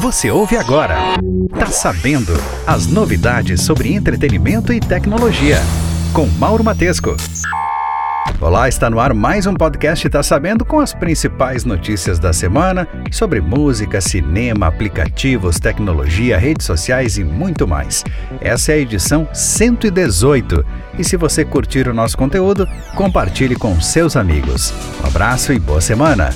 Você ouve agora. Tá sabendo as novidades sobre entretenimento e tecnologia com Mauro Matesco. Olá, está no ar mais um podcast Tá Sabendo com as principais notícias da semana sobre música, cinema, aplicativos, tecnologia, redes sociais e muito mais. Essa é a edição 118. E se você curtir o nosso conteúdo, compartilhe com seus amigos. Um abraço e boa semana.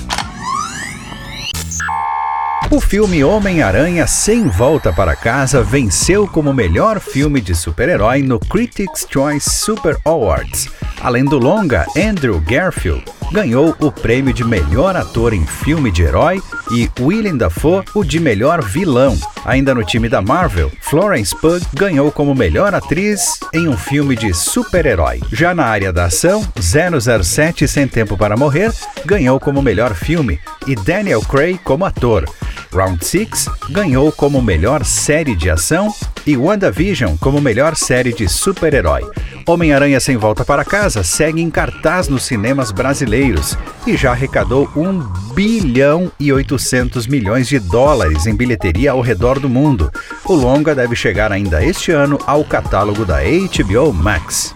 O filme Homem-Aranha Sem Volta para Casa venceu como melhor filme de super-herói no Critics' Choice Super Awards. Além do longa, Andrew Garfield ganhou o prêmio de melhor ator em filme de herói e Willem Dafoe o de melhor vilão. Ainda no time da Marvel, Florence Pugh ganhou como melhor atriz em um filme de super-herói. Já na área da ação, 007 Sem Tempo para Morrer ganhou como melhor filme e Daniel Craig como ator. Round 6 ganhou como melhor série de ação e WandaVision como melhor série de super-herói. Homem-Aranha Sem Volta para Casa segue em cartaz nos cinemas brasileiros e já arrecadou 1 bilhão e 800 milhões de dólares em bilheteria ao redor do mundo. O longa deve chegar ainda este ano ao catálogo da HBO Max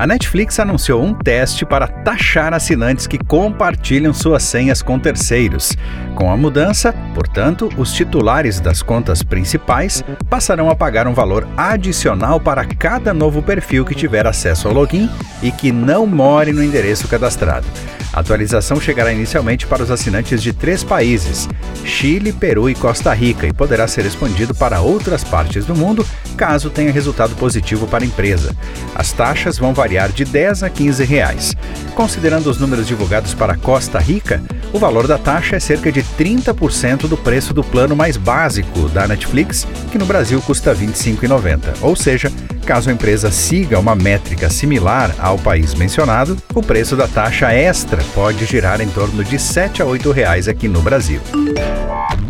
a Netflix anunciou um teste para taxar assinantes que compartilham suas senhas com terceiros. Com a mudança, portanto, os titulares das contas principais passarão a pagar um valor adicional para cada novo perfil que tiver acesso ao login e que não more no endereço cadastrado. A atualização chegará inicialmente para os assinantes de três países: Chile, Peru e Costa Rica, e poderá ser expandido para outras partes do mundo caso tenha resultado positivo para a empresa. As taxas vão variar de 10 a 15 reais. Considerando os números divulgados para Costa Rica, o valor da taxa é cerca de 30% do preço do plano mais básico da Netflix, que no Brasil custa R$ 25,90. Ou seja, caso a empresa siga uma métrica similar ao país mencionado, o preço da taxa extra pode girar em torno de R$ 7 a 8 reais aqui no Brasil.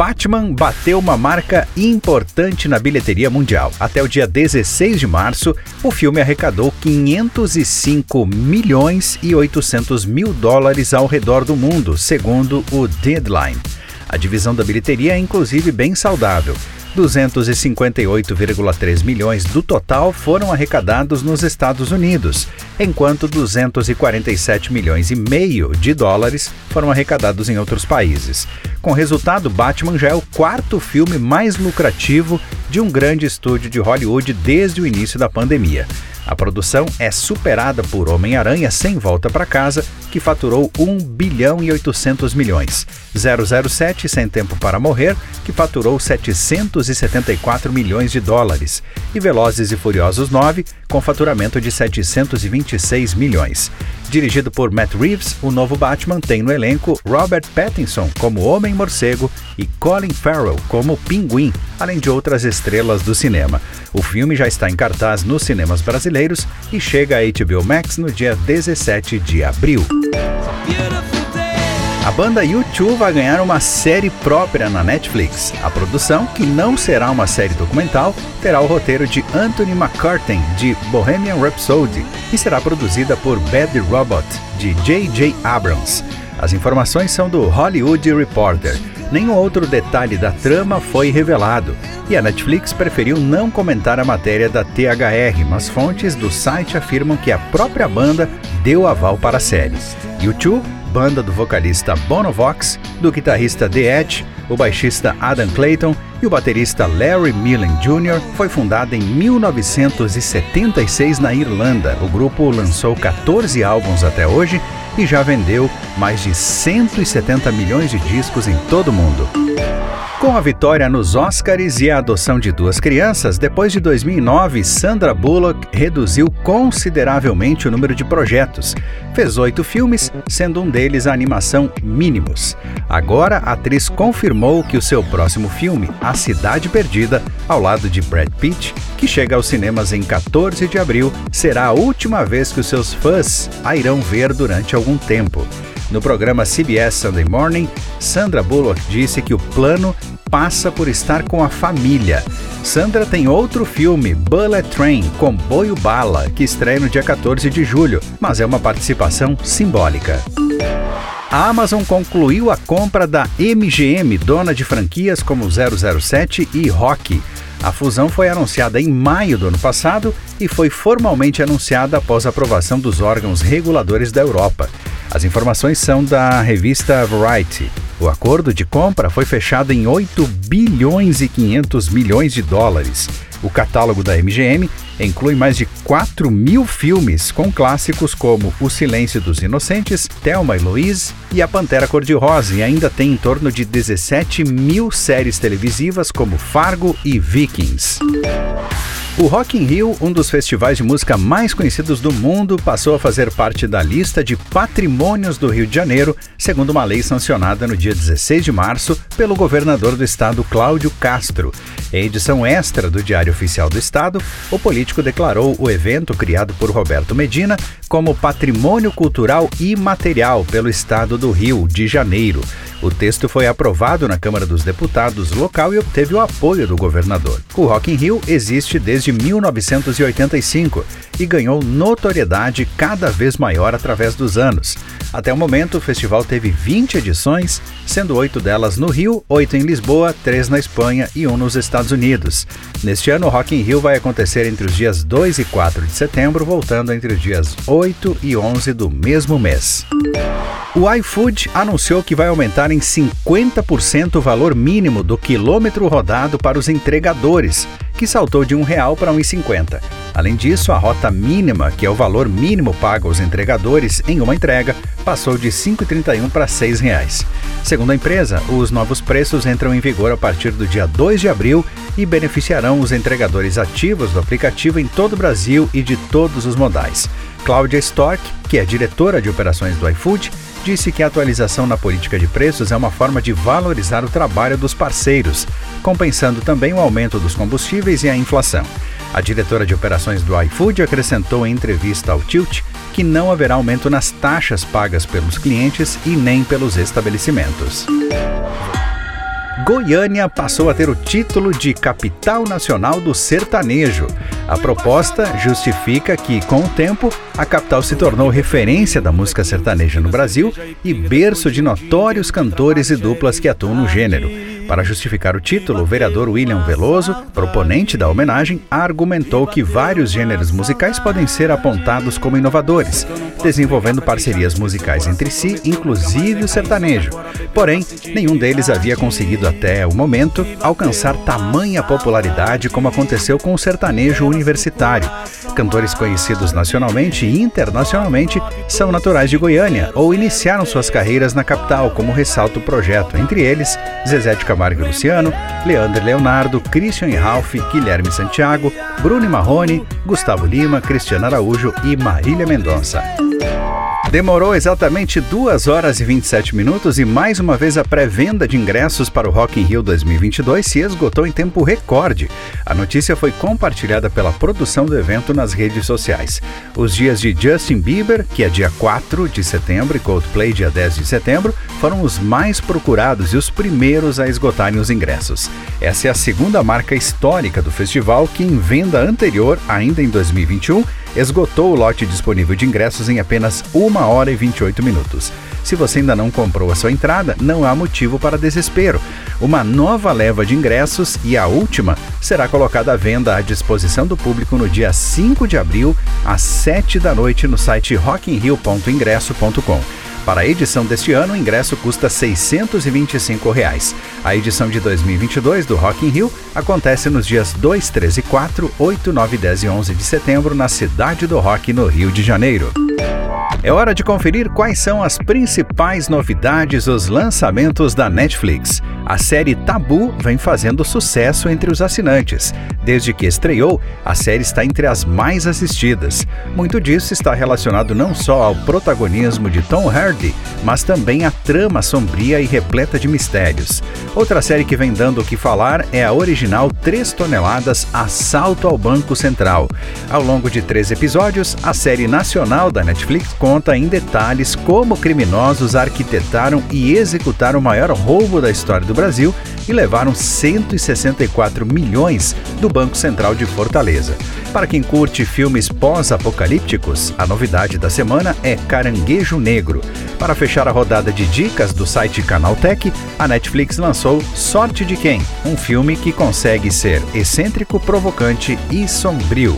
Batman bateu uma marca importante na bilheteria mundial. Até o dia 16 de março, o filme arrecadou 505 milhões e 800 mil dólares ao redor do mundo, segundo o Deadline. A divisão da bilheteria é inclusive bem saudável. 258,3 milhões do total foram arrecadados nos Estados Unidos, enquanto 247 milhões e meio de dólares foram arrecadados em outros países. Com resultado, Batman já é o quarto filme mais lucrativo de um grande estúdio de Hollywood desde o início da pandemia. A produção é superada por Homem-Aranha Sem Volta para Casa, que faturou 1 bilhão e 800 milhões. 007 Sem Tempo para Morrer, que faturou 774 milhões de dólares. E Velozes e Furiosos 9, com faturamento de 726 milhões. Dirigido por Matt Reeves, o novo Batman tem no elenco Robert Pattinson como Homem-Morcego e Colin Farrell como Pinguim, além de outras estrelas do cinema. O filme já está em cartaz nos cinemas brasileiros e chega a HBO Max no dia 17 de abril. A banda U2 vai ganhar uma série própria na Netflix. A produção, que não será uma série documental, terá o roteiro de Anthony McCartney, de Bohemian Rhapsody, e será produzida por Bad Robot, de J.J. Abrams. As informações são do Hollywood Reporter. Nenhum outro detalhe da trama foi revelado, e a Netflix preferiu não comentar a matéria da THR, mas fontes do site afirmam que a própria banda deu aval para a série. U2 banda do vocalista Bono Vox, do guitarrista The Edge, o baixista Adam Clayton e o baterista Larry Millen Jr., foi fundada em 1976 na Irlanda. O grupo lançou 14 álbuns até hoje e já vendeu mais de 170 milhões de discos em todo o mundo. Com a vitória nos Oscars e a adoção de duas crianças, depois de 2009, Sandra Bullock reduziu consideravelmente o número de projetos. Fez oito filmes, sendo um deles a animação Mínimos. Agora, a atriz confirmou que o seu próximo filme, A Cidade Perdida, ao lado de Brad Pitt, que chega aos cinemas em 14 de abril, será a última vez que os seus fãs a irão ver durante algum tempo. No programa CBS Sunday Morning, Sandra Bullock disse que o plano passa por estar com a família. Sandra tem outro filme, Bullet Train, Comboio Bala, que estreia no dia 14 de julho, mas é uma participação simbólica. A Amazon concluiu a compra da MGM, dona de franquias como 007 e Rocky. A fusão foi anunciada em maio do ano passado e foi formalmente anunciada após a aprovação dos órgãos reguladores da Europa. As informações são da revista Variety. O acordo de compra foi fechado em 8 bilhões e 500 milhões de dólares. O catálogo da MGM inclui mais de 4 mil filmes, com clássicos como O Silêncio dos Inocentes, Thelma e Louise e A Pantera Cor-de-Rosa, e ainda tem em torno de 17 mil séries televisivas como Fargo e Vikings. O Rock in Rio, um dos festivais de música mais conhecidos do mundo, passou a fazer parte da lista de patrimônios do Rio de Janeiro, segundo uma lei sancionada no dia 16 de março pelo governador do estado Cláudio Castro. Em edição extra do Diário Oficial do Estado, o político declarou o evento criado por Roberto Medina como patrimônio cultural imaterial pelo estado do Rio de Janeiro. O texto foi aprovado na Câmara dos Deputados local e obteve o apoio do governador. O Rock in Rio existe desde 1985 e ganhou notoriedade cada vez maior através dos anos. Até o momento, o festival teve 20 edições, sendo oito delas no Rio, oito em Lisboa, três na Espanha e um nos Estados Unidos. Neste ano, o Rock in Rio vai acontecer entre os dias 2 e 4 de setembro, voltando entre os dias 8 e 11 do mesmo mês. O iFood anunciou que vai aumentar em 50% o valor mínimo do quilômetro rodado para os entregadores, que saltou de R$ 1,00 para R$ 1,50. Além disso, a rota mínima, que é o valor mínimo pago aos entregadores em uma entrega, passou de R$ 5,31 para R$ 6,00. Segundo a empresa, os novos preços entram em vigor a partir do dia 2 de abril e beneficiarão os entregadores ativos do aplicativo em todo o Brasil e de todos os modais. Cláudia Stork, que é diretora de operações do iFood, disse que a atualização na política de preços é uma forma de valorizar o trabalho dos parceiros, compensando também o aumento dos combustíveis e a inflação. A diretora de operações do iFood acrescentou em entrevista ao Tilt que não haverá aumento nas taxas pagas pelos clientes e nem pelos estabelecimentos. Goiânia passou a ter o título de capital nacional do sertanejo. A proposta justifica que, com o tempo, a capital se tornou referência da música sertaneja no Brasil e berço de notórios cantores e duplas que atuam no gênero. Para justificar o título, o vereador William Veloso, proponente da homenagem, argumentou que vários gêneros musicais podem ser apontados como inovadores, desenvolvendo parcerias musicais entre si, inclusive o sertanejo. Porém, nenhum deles havia conseguido até o momento alcançar tamanha popularidade como aconteceu com o sertanejo universitário. Cantores conhecidos nacionalmente e internacionalmente são naturais de Goiânia ou iniciaram suas carreiras na capital, como ressalta o projeto, entre eles Zezé de Camargo e Luciano, Leandro Leonardo, Christian e Ralph, Guilherme Santiago, Bruno Marrone, Gustavo Lima, Cristiano Araújo e Marília Mendonça. Demorou exatamente 2 horas e 27 minutos e mais uma vez a pré-venda de ingressos para o Rock in Rio 2022 se esgotou em tempo recorde. A notícia foi compartilhada pela produção do evento nas redes sociais. Os dias de Justin Bieber, que é dia 4 de setembro, e Coldplay, dia 10 de setembro, foram os mais procurados e os primeiros a esgotarem os ingressos. Essa é a segunda marca histórica do festival que, em venda anterior, ainda em 2021, esgotou o lote disponível de ingressos em apenas 1 hora e 28 minutos. Se você ainda não comprou a sua entrada, não há motivo para desespero. Uma nova leva de ingressos e a última será colocada à venda à disposição do público no dia 5 de abril, às 7 da noite, no site rockinrio.ingresso.com. Para a edição deste ano, o ingresso custa 625 reais. A edição de 2022 do Rock in Rio acontece nos dias 2, 3 e 4, 8, 9, 10 e 11 de setembro na Cidade do Rock, no Rio de Janeiro. É hora de conferir quais são as principais novidades, os lançamentos da Netflix. A série Tabu vem fazendo sucesso entre os assinantes. Desde que estreou, a série está entre as mais assistidas. Muito disso está relacionado não só ao protagonismo de Tom Hardy, mas também à trama sombria e repleta de mistérios. Outra série que vem dando o que falar é a original 3 toneladas Assalto ao Banco Central. Ao longo de três episódios, a série nacional da Netflix conta em detalhes como criminosos arquitetaram e executaram o maior roubo da história do Brasil e levaram 164 milhões do Banco Central de Fortaleza. Para quem curte filmes pós-apocalípticos, a novidade da semana é Caranguejo Negro. Para fechar a rodada de dicas do site Canaltech, a Netflix lançou Sorte de Quem, um filme que consegue ser excêntrico, provocante e sombrio.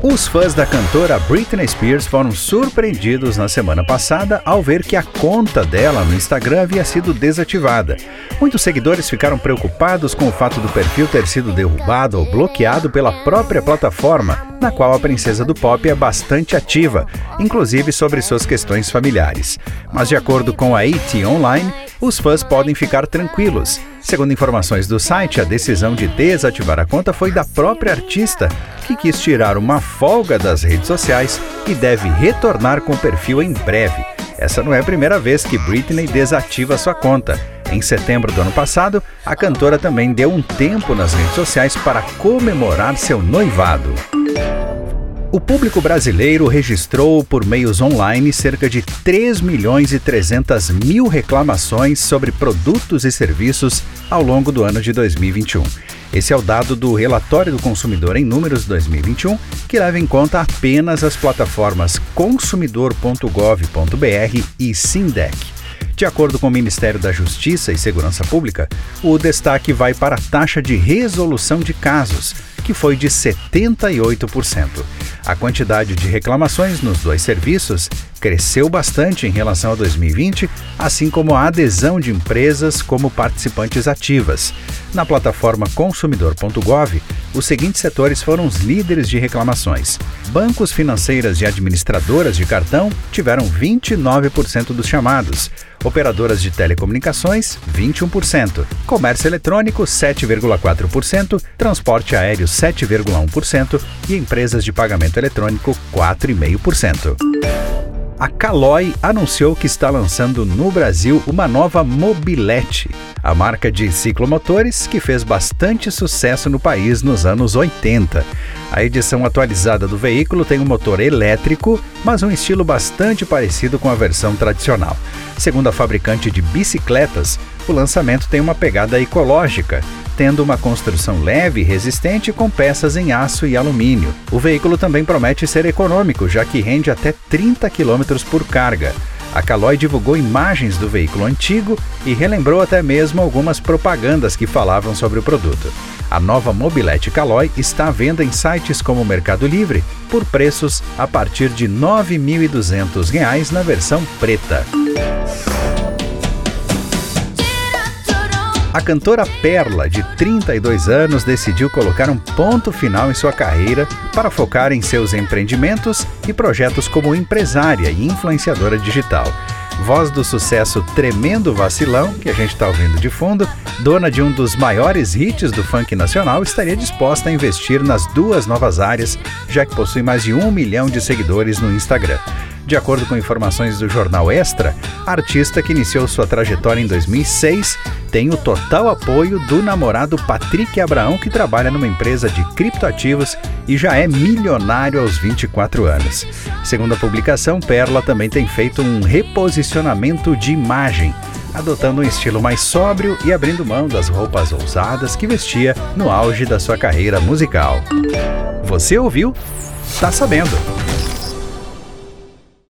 Os fãs da cantora Britney Spears foram surpreendidos na semana passada ao ver que a conta dela no Instagram havia sido desativada. Muitos seguidores ficaram preocupados com o fato do perfil ter sido derrubado ou bloqueado pela própria plataforma, na qual a princesa do pop é bastante ativa, inclusive sobre suas questões familiares. Mas, de acordo com a AT Online, os fãs podem ficar tranquilos. Segundo informações do site, a decisão de desativar a conta foi da própria artista, que quis tirar uma folga das redes sociais e deve retornar com o perfil em breve. Essa não é a primeira vez que Britney desativa sua conta. Em setembro do ano passado, a cantora também deu um tempo nas redes sociais para comemorar seu noivado. O público brasileiro registrou por meios online cerca de 3 milhões e 300 mil reclamações sobre produtos e serviços ao longo do ano de 2021. Esse é o dado do Relatório do Consumidor em Números 2021, que leva em conta apenas as plataformas consumidor.gov.br e Sindec. De acordo com o Ministério da Justiça e Segurança Pública, o destaque vai para a taxa de resolução de casos, que foi de 78%. A quantidade de reclamações nos dois serviços cresceu bastante em relação a 2020, assim como a adesão de empresas como participantes ativas. Na plataforma consumidor.gov, os seguintes setores foram os líderes de reclamações. Bancos, financeiras e administradoras de cartão tiveram 29% dos chamados. Operadoras de telecomunicações, 21%. Comércio eletrônico, 7,4%. Transporte aéreo, 7,1%. E empresas de pagamento eletrônico, 4,5%. A Caloi anunciou que está lançando no Brasil uma nova mobilete, a marca de ciclomotores que fez bastante sucesso no país nos anos 80. A edição atualizada do veículo tem um motor elétrico, mas um estilo bastante parecido com a versão tradicional. Segundo a fabricante de bicicletas, o lançamento tem uma pegada ecológica, tendo uma construção leve e resistente com peças em aço e alumínio. O veículo também promete ser econômico, já que rende até 30 km por carga. A Caloi divulgou imagens do veículo antigo e relembrou até mesmo algumas propagandas que falavam sobre o produto. A nova mobilete Caloi está à venda em sites como Mercado Livre por preços a partir de R$ 9.200 na versão preta. A cantora Perla, de 32 anos, decidiu colocar um ponto final em sua carreira para focar em seus empreendimentos e projetos como empresária e influenciadora digital. Voz do sucesso Tremendo Vacilão, que a gente está ouvindo de fundo, dona de um dos maiores hits do funk nacional, estaria disposta a investir nas duas novas áreas, já que possui mais de um milhão de seguidores no Instagram. De acordo com informações do jornal Extra, a artista que iniciou sua trajetória em 2006 tem o total apoio do namorado Patrick Abraão, que trabalha numa empresa de criptoativos e já é milionário aos 24 anos. Segundo a publicação, Perla também tem feito um reposicionamento de imagem, adotando um estilo mais sóbrio e abrindo mão das roupas ousadas que vestia no auge da sua carreira musical. Você ouviu? Tá sabendo!